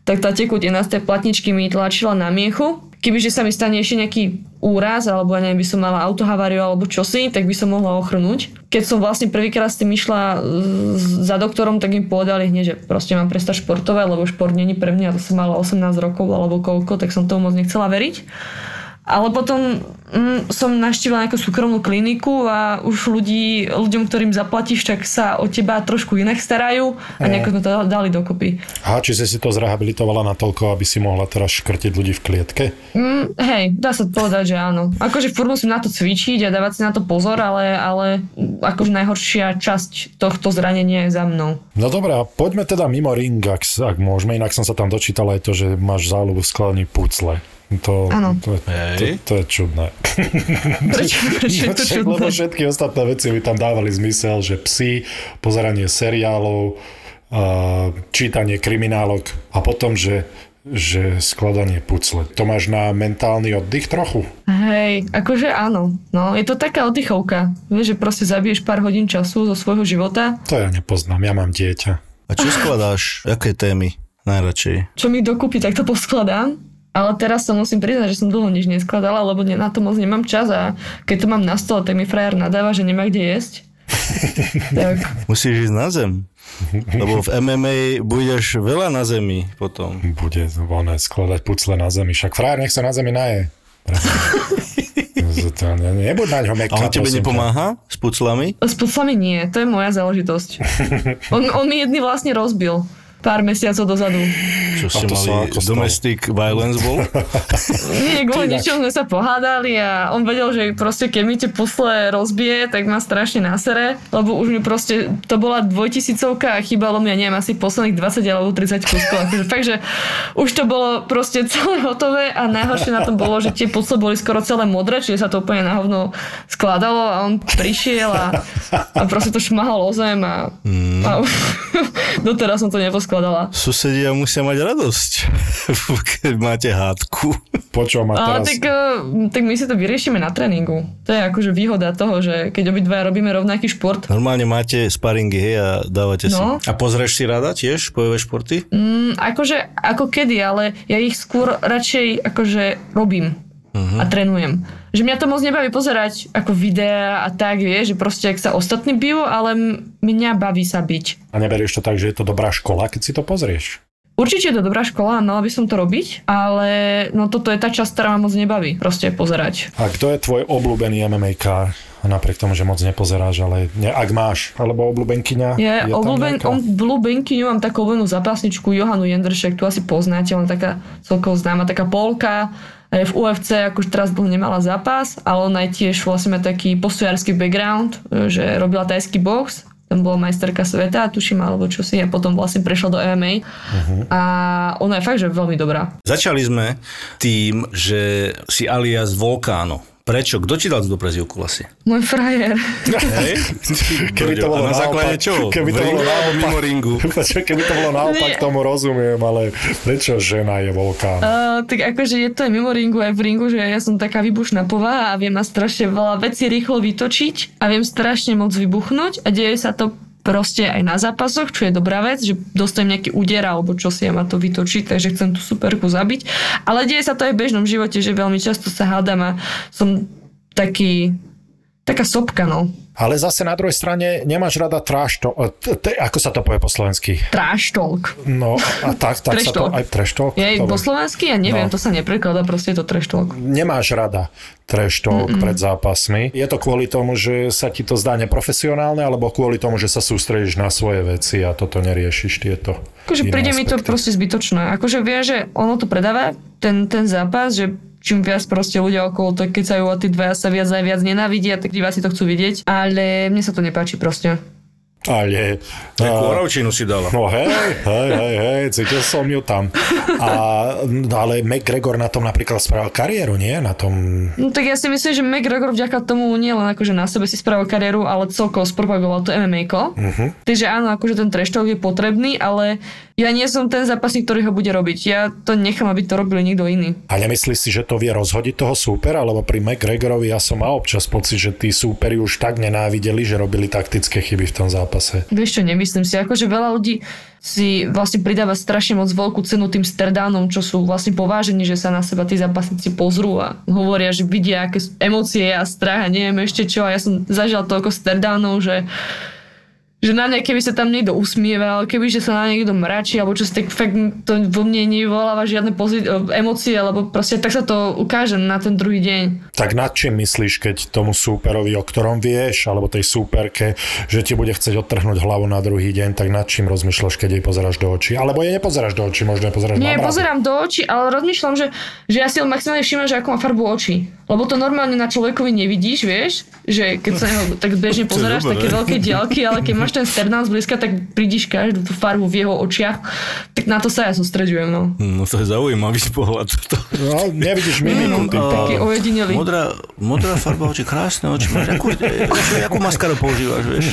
tak tá tekutina z tej platničky mi tlačila na miechu. Kebyže sa mi stane ešte nejaký úraz, alebo ja neviem, by som mala autohaváriu alebo čosi, tak by som mohla ochrnúť. Keď som vlastne prvýkrát s tým išla e, za doktorom, tak mi povedali hneď, že proste mám prestať športovať, lebo šport není pre mňa, to som mala 18 rokov alebo koľko, tak som tomu moc nechcela veriť. Ale potom mm, som naštívila nejakú súkromnú kliniku a už ľudí, ľuďom, ktorým zaplatíš, tak sa o teba trošku inak starajú a nejako sme to dali dokopy. Aha, či si to zrehabilitovala natoľko, aby si mohla teraz škrtiť ľudí v klietke? Mm, hej, dá sa povedať, že áno. Akože furt musím na to cvičiť a dávať si na to pozor, ale, ale akože najhoršia časť tohto zranenia je za mnou. No dobré, a poďme teda mimo ring, ak, ak môžeme. Inak som sa tam dočítal aj to, že máš záľubu v skladaní pucle. To, Áno. to, je- to, to je čudné. Prečo, prečo je to Však, lebo čudné? všetky ostatné veci by tam dávali zmysel, že psi, pozeranie seriálov, čítanie kriminálok a potom, že že skladanie pucle. To máš na mentálny oddych trochu? Hej, akože áno. No, je to taká oddychovka. Vieš, že proste zabiješ pár hodín času zo svojho života. To ja nepoznám, ja mám dieťa. A čo skladáš? Aké témy najradšej? Čo mi dokúpi, tak to poskladám. Ale teraz sa musím priznať, že som dlho nič neskladala, lebo ne- na to moc nemám čas a keď to mám na stole, tak mi frajer nadáva, že nemá kde jesť. tak Musíš ísť na zem. Lebo v MMA budeš veľa na zemi potom. Bude voné skladať pucle na zemi. Však frajer nech sa na zemi naje. To ne- Nebuď na ňo A on tebe nepomáha s puclami? s puclami nie, to je moja záležitosť. On, on mi jedný vlastne rozbil pár mesiacov dozadu. Čo ste mali domestic violence bol? Nie, kvôli ničomu sme sa pohádali a on vedel, že proste keď mi tie pusle rozbije, tak ma strašne nasere, lebo už mi proste, to bola dvojtisícovka a chýbalo mi, ja neviem, asi posledných 20 alebo 30 kuskov. Akože, fakt, že už to bolo proste celé hotové a najhoršie na tom bolo, že tie pusle boli skoro celé modré, čiže sa to úplne na hovno skladalo a on prišiel a, a proste to šmahol o zem a, a doteraz som to neposkladala. Susedia musia mať radosť, keď máte hádku. Ma Ale teraz. tak, eh, tak my si to vyriešime na tréningu. To je akože výhoda toho, že keď obidva robíme rovnaký šport, Normálne máte sparingy, hej, a dávate si. No. A pozrieš si rada tiež bojové športy? mm, akože ako kedy, ale ja ich skôr radšej akože robím Mhm. a trénujem. Že mňa to moc nebaví pozerať ako videá a tak, vieš, že proste ak sa ostatní bijú, ale mňa baví sa byť. A neberieš to tak, že je to dobrá škola, keď si to pozrieš? Určite je to dobrá škola, mala by som to robiť, ale no toto je tá časť, ktorá ma moc nebaví, proste pozerať. A kto je tvoj obľúbený MMA kár? Napriek tomu, že moc nepozeráš, ale ne, ak máš, alebo obľúbenkyňa? Je, tam obľúben, blúbenkyňu mám takú obľúbenú zápasničku Johanu Jendršek, tu asi poznáte, on taká celkovo známa, taká polka, je v UFC, akože teraz dlho nemala zápas, ale ona je tiež vlastne má taký postojársky background, že robila tajský box, tam bola majsterka sveta, tuším, alebo čo si, a potom vlastne prešla do MMA. A ona je fakt, že veľmi dobrá. Začali sme tým, že si alias Volcano. Prečo? Kto ti dal túto prezivku asi? Môj frajer. Hej? Keby to bolo A na základe čoho? keby to V bolo naopak, mimo ringu? Keby to bolo naopak, Nie. tomu rozumiem, ale prečo žena je vulkán? Uh, tak akože je to aj mimo ringu, aj v ringu, že ja som taká vybušná povaha a viem ma strašne veľa vecí rýchlo vytočiť a viem strašne moc vybuchnúť a deje sa to proste aj na zápasoch, čo je dobrá vec, že dostanem nejaký úder alebo čo si ja ma to vytočiť, takže chcem tú superku zabiť. Ale deje sa to aj v bežnom živote, že veľmi často sa hádam a som taký, taká sopka, no. Ale zase na druhej strane nemáš rada trash talk. e, t- Ako sa to povie po slovensky? Trash talk. No a tak, tak sa to aj trash talk. Je to- po slovensky? Ja neviem, No. to sa neprekladá, proste je to trash talk. Nemáš rada trash talk Mm-mm. pred zápasmi. Je to kvôli tomu, že sa ti to zdá neprofesionálne, alebo kvôli tomu, že sa sústredíš na svoje veci a toto neriešiš tieto Akože príde mi to aspekty? proste zbytočné. Akože vie, že ono to predáva, ten, ten zápas, že čím viac proste ľudia okolo to kecajú a tí dvaja sa viac aj viac nenávidia, tak diváci to chcú vidieť. Ale mne sa to nepáči proste. Ale... Takú oravčinu si dala. No hej, hej, hej, hej, cítil som ju tam. A, no, ale McGregor na tom napríklad spravil kariéru, nie? Na tom... No tak ja si myslím, že McGregor vďaka tomu nie len akože na sebe si spravil kariéru, ale celkovo spropagoval to MMA. Uh-huh. Takže áno, akože ten trash je potrebný, ale ja nie som ten zápasník, ktorý ho bude robiť. Ja to nechám, aby to robili niekto iný. A nemyslíš si, že to vie rozhodiť toho súpera? Lebo pri McGregorovi ja som mal občas pocit, že tí súperi už tak nenávideli, že robili taktické chyby v tom zápase. Vieš čo, nemyslím si. Akože veľa ľudí si vlastne pridáva strašne moc veľkú cenu tým stardánom, čo sú vlastne povážení, že sa na seba tí zápasníci pozrú a hovoria, že vidia, aké emócie a strach a neviem ešte čo. A ja som zažila toľko stardánov, že že na mňa, keby sa tam niekto usmieval, keby že sa na niekto mračí, alebo čo si tak fakt to vo mne nevyvoláva žiadne pozit- emócie, alebo proste tak sa to ukáže na ten druhý deň. Tak nad čím myslíš, keď tomu súperovi, o ktorom vieš, alebo tej súperke, že ti bude chcieť odtrhnúť hlavu na druhý deň, tak nad čím rozmýšľaš, keď jej pozeráš do očí? Alebo jej nepozeráš do očí, možno jej pozeráš Nie, na pozerám do očí, ale rozmýšľam, že, že ja si maximálne všimnem, že ako má farbu očí. Lebo to normálne na človekovi nevidíš, vieš, že keď sa neho tak bežne pozeráš, také veľké diaľky, ale keď máš ten sternán zblízka, tak vidíš každú tú farbu v jeho očiach. Tak na to sa ja sústreďujem, no. No to je zaujímavý pohľad. To. No, nevidíš mimiku tým Taký ojedinelý. Modrá, modrá farba oči, krásne oči. Máš, akú, akú, akú maskaru používaš, vieš?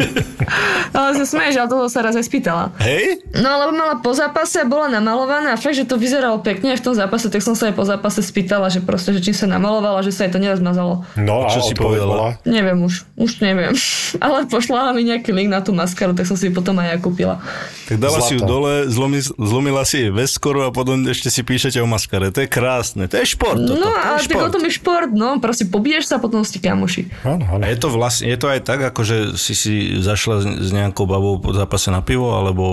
Ale sa smeješ, ale toho sa raz aj spýtala. Hej? No lebo mala po zápase a bola namalovaná a fakt, že to vyzeralo pekne v tom zápase, tak som sa aj po zápase spýtala, že proste, že či sa namalovala, že sa jej to nerazmazalo. No a Čo si povedala? Neviem už, už neviem. Ale pošla mi nejaký link na tú maskaru, tak som si ju potom aj ja kúpila. Tak dala si ju dole, zlomi, zlomila si jej veskoru a potom ešte si píšete o maskare. To je krásne, to je šport. Toto, No to ale je tak o tom je šport, no, proste pobiješ sa a potom ste kamoši. A je to vlastne, je to aj tak, ako že si si zašla s- nejakou babou po zápase na pivo, alebo...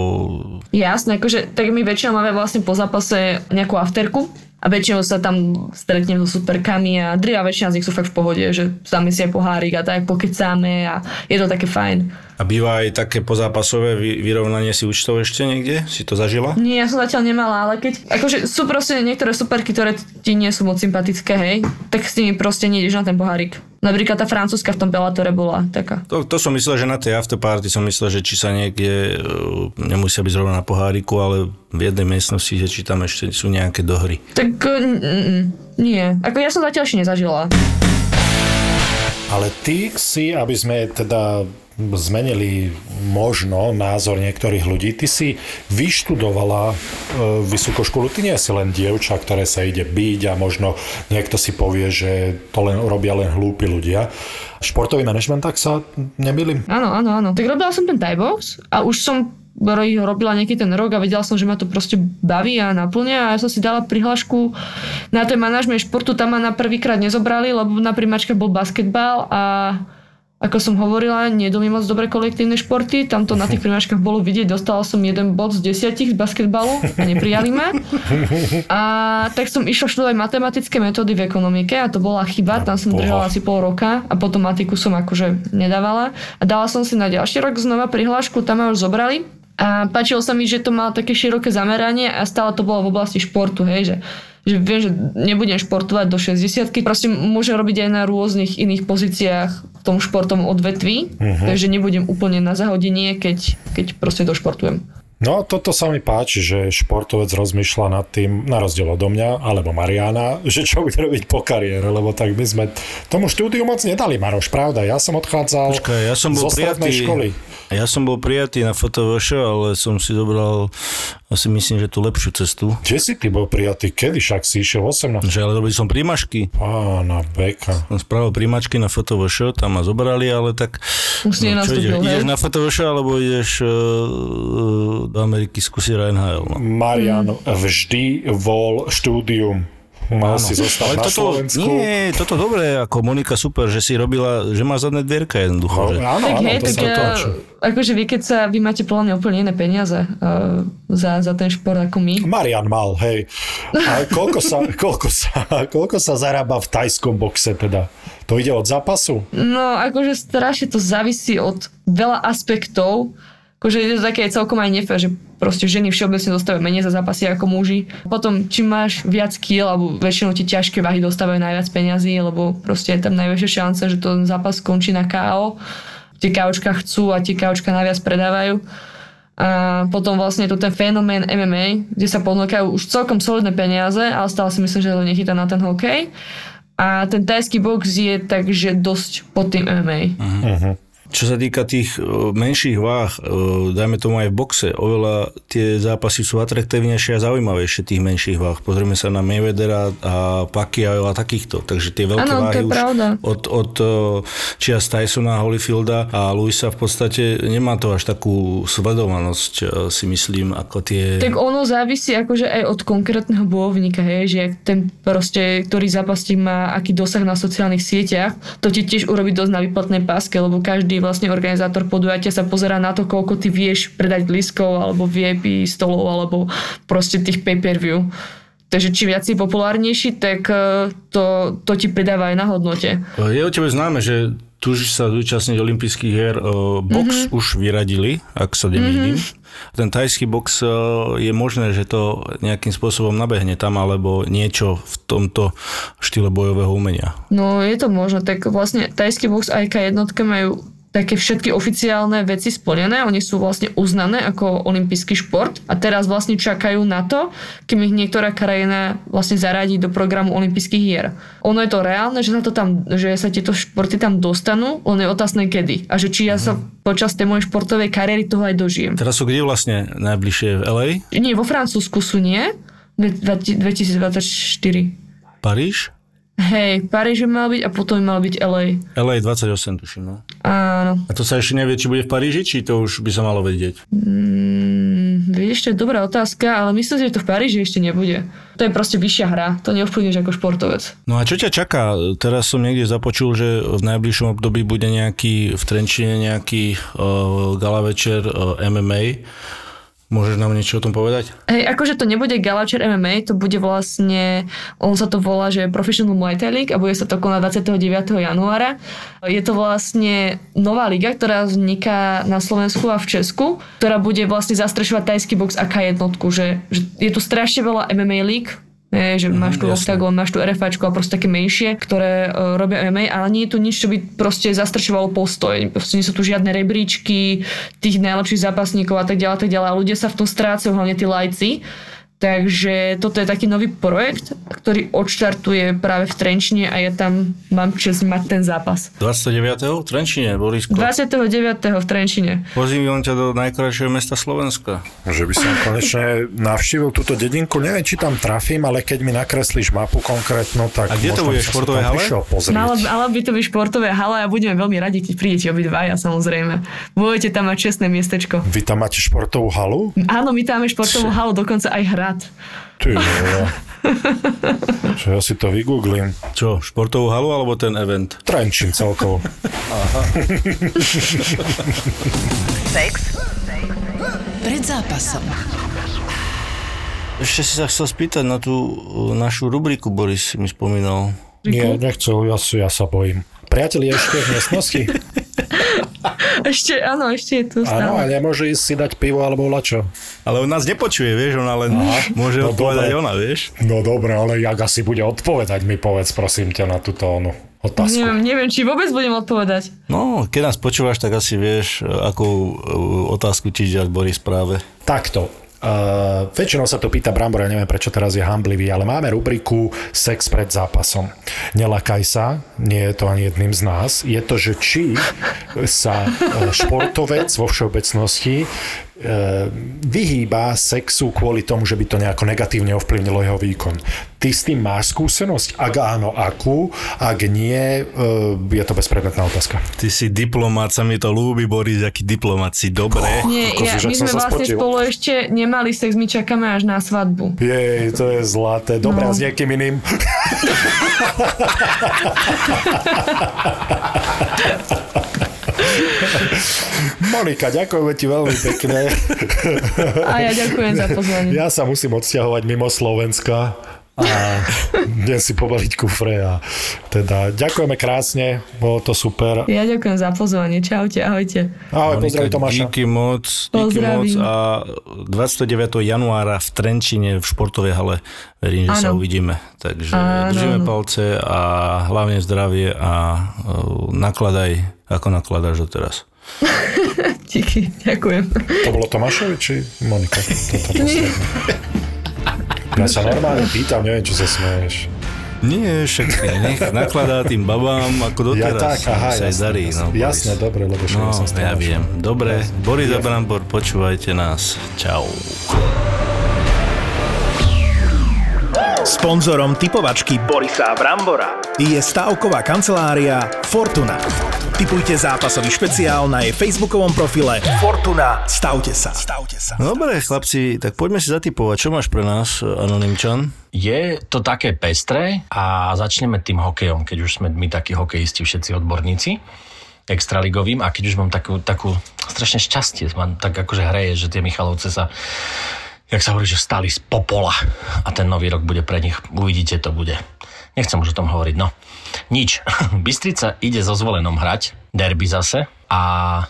Jasné, akože tak my väčšinou máme vlastne po zápase nejakú afterku a väčšinou sa tam stretnem so superkami a drvá väčšina z nich sú fakt v pohode, že dáme si aj pohárik a tak pokecáme a je to také fajn. A býva aj také pozápasové vy- vyrovnanie si účtov ešte niekde? Si to zažila? Nie, ja som zatiaľ nemala, ale keď... Akože sú proste niektoré superky, ktoré ti nie sú moc sympatické, hej, tak s nimi proste nejdeš na ten pohárik. Napríklad tá francúzska v tom Bellatore bola taká. To, to som myslel, že na tej afterparty som myslel, že či sa niekde, e, nemusia byť zrovna na poháriku, ale v jednej miestnosti, že či tam ešte sú nejaké dohry. Tak mm, nie. Ako ja som zatiaľ ešte nezažila. Ale ty si, aby sme teda zmenili možno názor niektorých ľudí, ty si vyštudovala e, vysokú školu, ty nie si len dievča, ktoré sa ide byť a možno niekto si povie, že to len robia len hlúpi ľudia. Športový manažment, tak sa nemýlim? Áno, áno, áno. Tak robila som ten Thai a už som ro- robila nejaký ten rok a vedela som, že ma to proste baví a naplňa a ja som si dala prihlášku na ten manažment športu, tam ma na prvýkrát nezobrali, lebo na primačke bol basketbal a ako som hovorila, mi moc dobre kolektívne športy, tam to na tých primáčkach bolo vidieť, dostala som jeden bod z desiatich z basketbalu a neprijali ma. A tak som išla študovať matematické metódy v ekonomike a to bola chyba, tam som držala asi pol roka a potom matiku som akože nedávala. A dala som si na ďalší rok znova prihlášku, tam ma už zobrali. A páčilo sa mi, že to malo také široké zameranie a stále to bolo v oblasti športu, hej, že, že viem, že nebudem športovať do 60 proste môžem robiť aj na rôznych iných pozíciách v tom športovom odvetví, Mhm. takže nebudem úplne na zahodenie, keď, keď proste došportujem. No, toto sa mi páči, že športovec rozmýšľa nad tým, na rozdiel odo mňa, alebo Mariana, že čo bude robiť po kariére, lebo tak my sme tomu štúdiu moc nedali, Maroš, pravda. Ja som odchádzal Počkaj, ja som bol zo strednej prijatý, školy. ja som bol prijatý na FotoVŠ, ale som si zobral asi myslím, že tú lepšiu cestu. Kde si ty bol prijatý? Kedy však si išiel 18? Že ale robil som príjmašky. Pána beka. Som spravil príjmačky na FotoVŠ, tam ma zobrali, ale tak... Už si čo nenastúpil, ideš? na FotoVŠ, alebo ideš uh, do Ameriky skúsiť NHL. No. Marian vždy vol štúdium. Mal si zostať Ale na toto, Slovensku. nie, toto dobré, ako Monika super, že si robila, že má zadné dvierka jednoducho. No, že... áno, Tak áno, hej, to tak ja, páči. akože vy keď sa, vy máte podľa mňa úplne iné peniaze uh, za, za ten šport ako my. Marian mal, hej. A koľko sa, koľko sa, koľko sa zarába v tajskom boxe teda? To ide od zápasu? No, akože strašne to závisí od veľa aspektov. Akože je to také celkom aj nefér, že proste ženy všeobecne dostávajú menej za zápasy ako muži. Potom, či máš viac kil, alebo väčšinou ti ťažké váhy dostávajú najviac peňazí, lebo proste je tam najväčšia šanca, že to zápas skončí na KO. Tie KOčka chcú a tie KOčka najviac predávajú. A potom vlastne je tu ten fenomén MMA, kde sa ponúkajú už celkom solidné peniaze, ale stále si myslím, že to nechytá na ten hokej. A ten tajský box je takže dosť pod tým MMA. Čo sa týka tých e, menších váh, e, dajme tomu aj v boxe, oveľa tie zápasy sú atraktívnejšie a zaujímavejšie tých menších váh. Pozrieme sa na Mayweathera a Pacquiao a takýchto. Takže tie veľké to váhy už pravda. od, od e, čias Tysona, Holyfielda a Luisa v podstate nemá to až takú sledovanosť, si myslím, ako tie... Tak ono závisí akože aj od konkrétneho bojovníka, hej, že ten proste, ktorý zápasník má aký dosah na sociálnych sieťach, to ti tiež urobí dosť na výplatnej páske, lebo každý vlastne organizátor podujatia sa pozera na to, koľko ty vieš predať lístkov alebo VIP stolov alebo proste tých pay-per-view. Takže či viac si populárnejší, tak eh, to, to ti pridáva aj na hodnote. Je o tebe známe, že túžiš sa zúčastniť olympijských hier. e, Box mm-hmm. už vyradili, ak sa nemýlim. Mm-hmm. Ten tajský box e, je možné, že to nejakým spôsobom nabehne tam, alebo niečo v tomto štýle bojového umenia. No je to možno, tak vlastne tajský box a IK jednotka majú také všetky oficiálne veci splnené, oni sú vlastne uznané ako olimpijský šport a teraz vlastne čakajú na to, kým ich niektorá krajina vlastne zaradí do programu olympijských hier. Ono je to reálne, že sa, to tam, že sa tieto športy tam dostanú, len je otázne kedy. A že či ja sa počas tej mojej športovej kariéry toho aj dožijem. Teraz sú kde vlastne najbližšie v LA? Nie, vo Francúzsku sú nie, Dve- 2024. Paríž? Hej, Paríž by mal byť a potom by mal byť LA. LA 28, tuším, no. Áno. A to sa ešte nevie, či bude v Paríži, či to už by sa malo vedieť. Mm, vieš, to je dobrá otázka, ale myslím si, že to v Paríži ešte nebude. To je proste vyššia hra, to neovplyvníš ako športovec. No a čo ťa čaká? Teraz som niekde započul, že v najbližšom období bude nejaký v Trenčine nejaký uh, gala večer uh, MMA. Môžeš nám niečo o tom povedať? Hej, akože to nebude Galačer MMA, to bude vlastne, on sa to volá, že Professional Muay Thai League a bude sa to konať 29. januára. Je to vlastne nová liga, ktorá vzniká na Slovensku a v Česku, ktorá bude vlastne zastrešovať tajský box a K jednotku, že, že je tu strašne veľa MMA league, je, že máš tu jasné. Octagon, máš tu RFAčko a proste také menšie, ktoré uh, robia MMA, ale nie je tu nič, čo by proste zastrešovalo postoj. Proste nie sú tu žiadne rebríčky tých najlepších zápasníkov a tak ďalej, tak ďalej. A ľudia sa v tom strácajú, hlavne tí lajci. Takže toto je taký nový projekt, ktorý odštartuje práve v Trenčine a ja tam mám čas mať ten zápas. 29. v Trenčine, Borisko. 29. v Trenčine. Pozývam ťa do najkrajšieho mesta Slovenska. Že by som konečne navštívil túto dedinku. Neviem, či tam trafím, ale keď mi nakreslíš mapu konkrétnu, tak A kde to bude, tam hale? Mala, mala by to byť športové hala a budeme veľmi radi, keď prídete obidvaja samozrejme. Budete tam mať čestné miestečko. Vy tam máte športovú halu? Áno, my tam máme športovú halu, dokonca aj hrad. Ty. Čo ja si to vygooglím. Čo, športovú halu alebo ten event? Trenčín celkovo. Sex. Pred zápasom. Ešte si sa chcel spýtať na tú našu rubriku, Boris mi spomínal. Nie, nechcel, ja, si- ja sa bojím. Priatelia ešte v miestnosti? Ešte, áno, ešte je tu Áno, a stále. nemôže ísť si dať pivo alebo lačo. Ale on nás nepočuje, vieš, ona len môže no odpovedať dobre. ona, vieš. No dobre, ale jak asi bude odpovedať mi povedz prosím ťa na túto onu otázku. Neviem, neviem, či vôbec budem odpovedať. No, keď nás počúvaš, tak asi vieš, akú e, otázku ti dať Boris práve. Takto. Uh, väčšinou sa to pýta Brambor, ja neviem prečo teraz je hamblivý, ale máme rubriku Sex pred zápasom. Nelakaj sa, nie je to ani jedným z nás. Je to, že či sa uh, športovec vo všeobecnosti vyhýba sexu kvôli tomu, že by to nejako negatívne ovplyvnilo jeho výkon. Ty s tým máš skúsenosť? Ak áno, akú? Ak nie, uh, je to bezpredmetná otázka. Ty si diplomát, sa mi to ľúbi, Boris, aký diplomat si, dobre. Nie, kokos, ja, my sme vlastne spotil. spolu ešte nemali sex, my čakáme až na svadbu. Jej, to je zlaté. Dobre, No. a s niekým iným? Monika, ďakujeme ti veľmi pekne. A ja ďakujem za pozvanie. Ja sa musím odsťahovať mimo Slovenska a idem si pobaliť kufre a teda ďakujeme krásne, bolo to super. Ja ďakujem za pozvanie. Čaute, ahojte. Ahoj, Monika, pozdrav Tomáša. Díky moc, díky moc a 29. januára v Trenčine v športovej hale verím, že sa Áno. uvidíme. Takže Áno, držíme palce a hlavne zdravie a uh, nakladaj, ako nakladáš doteraz. Díky, ďakujem. To bolo Tomášovi či Monika? Toto. Ja sa normálne pýtam, neviem, čo sa smeješ. Nie, všetky, nech nakladá tým babám ako Ja doteraz. tak, aha, sa jasné, darí. jasné, No, jasné, dobre, lebo však No, ja som s ja viem. Dobre, Boris a Brambor, počúvajte nás. Čau. Sponzorom typovačky Borisa Brambora je stavková kancelária Fortuna. Typujte zápasový špeciál na jej facebookovom profile Fortuna. Stavte sa. Stavte sa. Dobre, chlapci, tak poďme si zatypovať. Čo máš pre nás, Anonymčan? Je to také pestré a začneme tým hokejom, keď už sme my takí hokejisti, všetci odborníci extraligovým a keď už mám takú, takú strašne šťastie, mám tak akože hreje, že tie Michalovce sa jak sa hovorí, že stali z popola a ten nový rok bude pre nich, uvidíte, to bude. Nechcem už o tom hovoriť, no. Nič. Bystrica ide so zvolenom hrať, derby zase a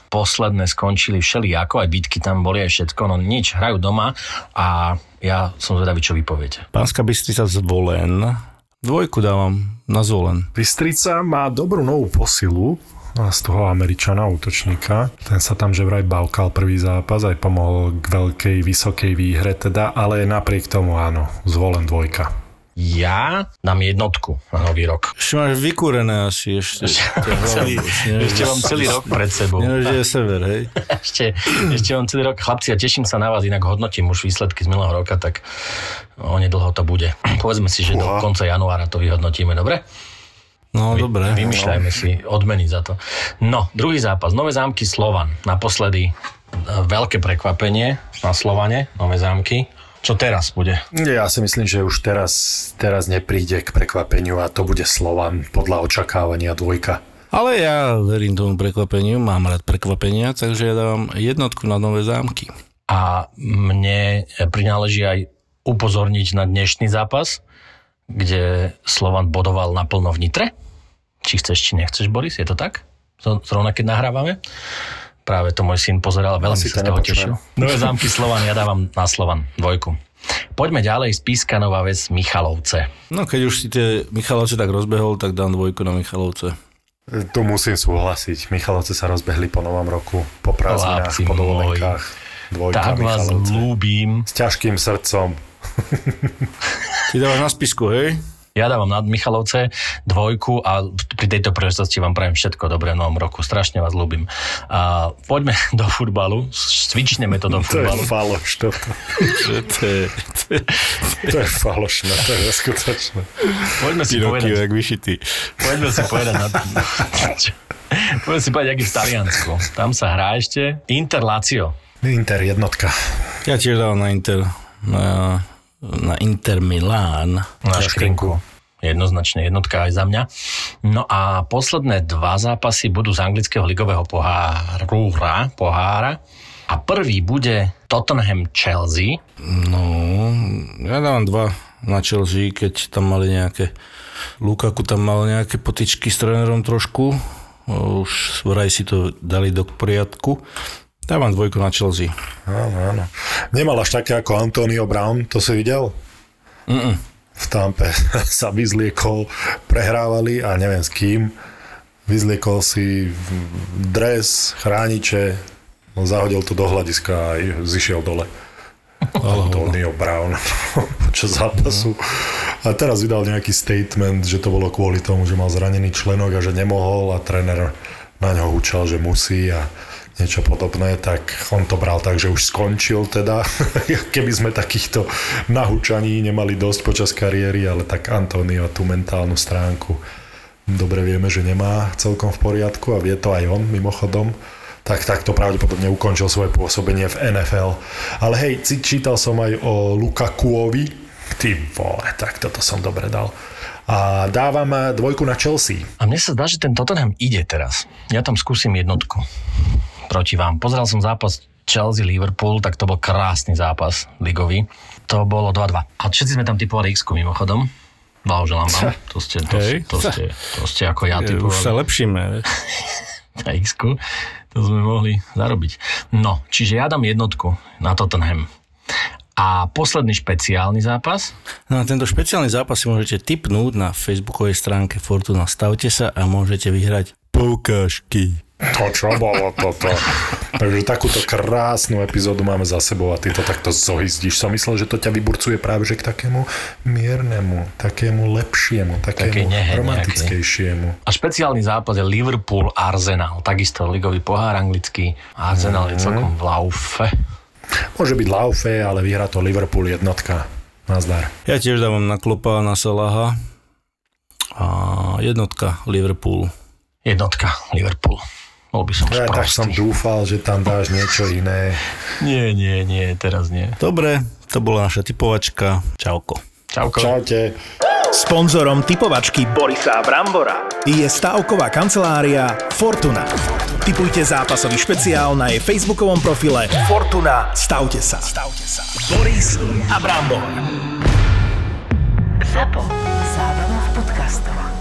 posledné skončili všelijako, aj bitky tam boli, aj všetko, no nič, hrajú doma a ja som zvedavý, čo vy poviete. Pánska Bystrica zvolen. Dvojku dávam na zvolen. Bystrica má dobrú novú posilu z toho Američana, útočníka. Ten sa tam že vraj bavkal prvý zápas, aj pomohol k veľkej, vysokej výhre teda, ale napriek tomu áno, zvolen dvojka. Ja dám jednotku na nový rok. Ešte máš vykúrené asi ešte. Celý, ešte mám celý rok pred sebou. Nevieš, je sever, hej? Ešte, ešte mám celý rok. Chlapci, ja teším sa na vás, inak hodnotím už výsledky z minulého roka, tak onedlho to bude. Povedzme si, že do konca januára to vyhodnotíme, dobre? No, dobre. Vymýšľajme si odmeny za to. No, druhý zápas. Nové zámky Slovan. Naposledy e, veľké prekvapenie na Slovane. Nové zámky. Čo teraz bude? Ja si myslím, že už teraz, teraz nepríde k prekvapeniu a to bude Slovan podľa očakávania dvojka. Ale ja verím tomu prekvapeniu, mám rád prekvapenia, takže ja dávam jednotku na nové zámky. A mne prináleží aj upozorniť na dnešný zápas, kde Slovan bodoval naplno v Nitre. Či chceš, či nechceš, Boris, je to tak? Zrovna keď nahrávame? Práve to môj syn pozeral a veľmi Asi sa z to toho tešil. Nové zámky Slovan, ja dávam na Slovan dvojku. Poďme ďalej, Spíska Nová Ves Michalovce. No keď už si tie Michalovce tak rozbehol, tak dám dvojku na Michalovce. Tu musím súhlasiť. Michalovce sa rozbehli po novom roku, po prázdninách, Chlapci po dovolenkách. Dvojka Tak vás ľúbim. S ťažkým srdcom. Ty dávaš na spisku, hej? Ja dávam na Michalovce dvojku a pri tejto príležitosti vám prajem všetko dobré v novom roku. Strašne vás ľúbim. A poďme do futbalu. Cvičneme to do To je futbalu. faloš, toto. To je, to je, To je falošné, to je neskutočné. Poďme si roky, povedať, jak vyšitý. poďme si povedať na Poďme si povedať, jak je v Taliansku. Tam sa hrá ešte Inter Lazio. Inter jednotka. Ja tiež dávam na Inter, na, na Inter Milán. Na škrinku. Jednoznačne jednotka aj za mňa. No a posledné dva zápasy budú z anglického ligového poháru, pohára. A prvý bude Tottenham Chelsea. No, ja dávam dva na Chelsea, keď tam mali nejaké... Lukaku tam mal nejaké potičky s trénerom trošku. Už vraj si to dali do poriadku. Dávam dvojku na Chelsea. Áno, áno. Nemal až také ako Antonio Brown, to si videl? Mm-mm. v Tampe sa vyzliekol, prehrávali a neviem s kým. Vyzliekol si dres, chrániče, zahodil to do hľadiska a zišiel dole. Antonio Brown počas zápasu. A teraz vydal nejaký statement, že to bolo kvôli tomu, že mal zranený členok a že nemohol a tréner na ňo hučal, že musí a niečo podobné, tak on to bral tak, že už skončil teda. Keby sme takýchto nahúčaní nemali dosť počas kariéry, ale tak Antonio tú mentálnu stránku dobre vieme, že nemá celkom v poriadku a vie to aj on mimochodom tak takto pravdepodobne ukončil svoje pôsobenie v NFL. Ale hej, čítal som aj o Lukakuovi. Ty vole, tak toto som dobre dal. A dávam dvojku na Chelsea. A mne sa zdá, že ten Tottenham ide teraz. Ja tam skúsim jednotku proti vám. Pozeral som zápas Chelsea-Liverpool, tak to bol krásny zápas ligový. To bolo 2-2. A všetci sme tam typovali x mimochodom. Blahoželám vám. To ste, to, to, to, ste, to ste ako ja typovali. Už sa lepšíme. Na x to sme mohli zarobiť. No, čiže ja dám jednotku na Tottenham. A posledný špeciálny zápas? No a tento špeciálny zápas si môžete tipnúť na facebookovej stránke Fortuna. Stavte sa a môžete vyhrať poukážky. To čo bolo toto? Takže takúto krásnu epizódu máme za sebou a ty to takto zohyzdíš. Som myslel, že to ťa vyburcuje práve že k takému miernemu, takému lepšiemu, takému Také romantickejšiemu. A špeciálny zápas je Liverpool-Arsenal. Takisto ligový pohár anglický. Arsenal mm. je celkom v laufe. Môže byť laufe, ale vyhrá to Liverpool jednotka. Nazdar. Ja tiež dávam na klopa na Salaha. A jednotka Liverpool. Jednotka Liverpool. Bol by som ja, tak som dúfal, že tam dáš niečo iné. Nie, nie, nie, teraz nie. Dobre, to bola naša typovačka. Čauko. Čauko. Čaute. Sponzorom typovačky Borisa Brambora je stavková kancelária Fortuna. Typujte zápasový špeciál na jej facebookovom profile Fortuna. Stavte sa. Stavte sa. Boris a Brambor. Zapo. Zábrná v podcastovách.